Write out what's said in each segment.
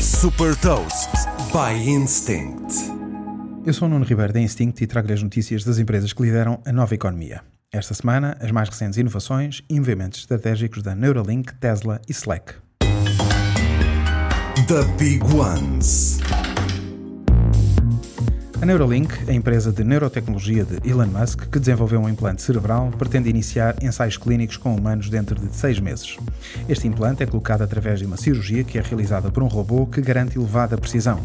Super Toast by Instinct. Eu sou o Nuno Ribeiro da Instinct e trago-lhe as notícias das empresas que lideram a nova economia. Esta semana, as mais recentes inovações e movimentos estratégicos da Neuralink, Tesla e Slack. The Big Ones. A Neuralink, a empresa de neurotecnologia de Elon Musk, que desenvolveu um implante cerebral, pretende iniciar ensaios clínicos com humanos dentro de seis meses. Este implante é colocado através de uma cirurgia que é realizada por um robô que garante elevada precisão.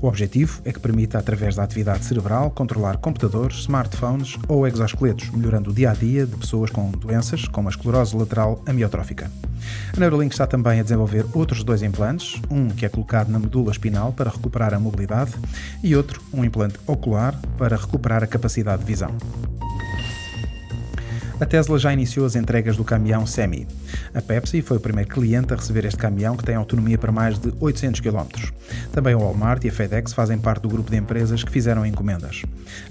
O objetivo é que permita, através da atividade cerebral, controlar computadores, smartphones ou exoesqueletos, melhorando o dia a dia de pessoas com doenças como a esclerose lateral amiotrófica. A Neuralink está também a desenvolver outros dois implantes, um que é colocado na medula espinal para recuperar a mobilidade e outro, um implante ocular, para recuperar a capacidade de visão. A Tesla já iniciou as entregas do caminhão Semi. A Pepsi foi o primeiro cliente a receber este caminhão que tem autonomia para mais de 800 km. Também o Walmart e a FedEx fazem parte do grupo de empresas que fizeram encomendas.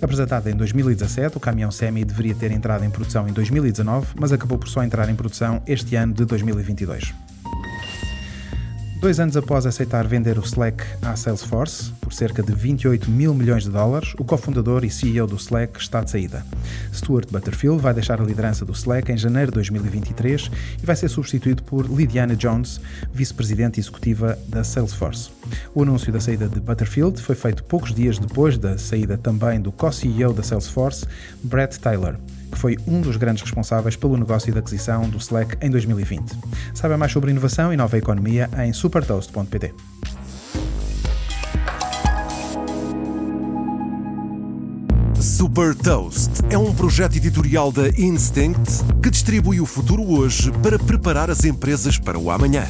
Apresentado em 2017, o caminhão Semi deveria ter entrado em produção em 2019, mas acabou por só entrar em produção este ano de 2022. Dois anos após aceitar vender o Slack à Salesforce, por cerca de 28 mil milhões de dólares, o cofundador e CEO do Slack está de saída. Stuart Butterfield vai deixar a liderança do Slack em janeiro de 2023 e vai ser substituído por Lydiana Jones, vice-presidente executiva da Salesforce. O anúncio da saída de Butterfield foi feito poucos dias depois da saída também do co-CEO da Salesforce, Brett Taylor que foi um dos grandes responsáveis pelo negócio de aquisição do Slack em 2020. Saiba mais sobre inovação e nova economia em supertoast.pt. Super Toast é um projeto editorial da Instinct que distribui o futuro hoje para preparar as empresas para o amanhã.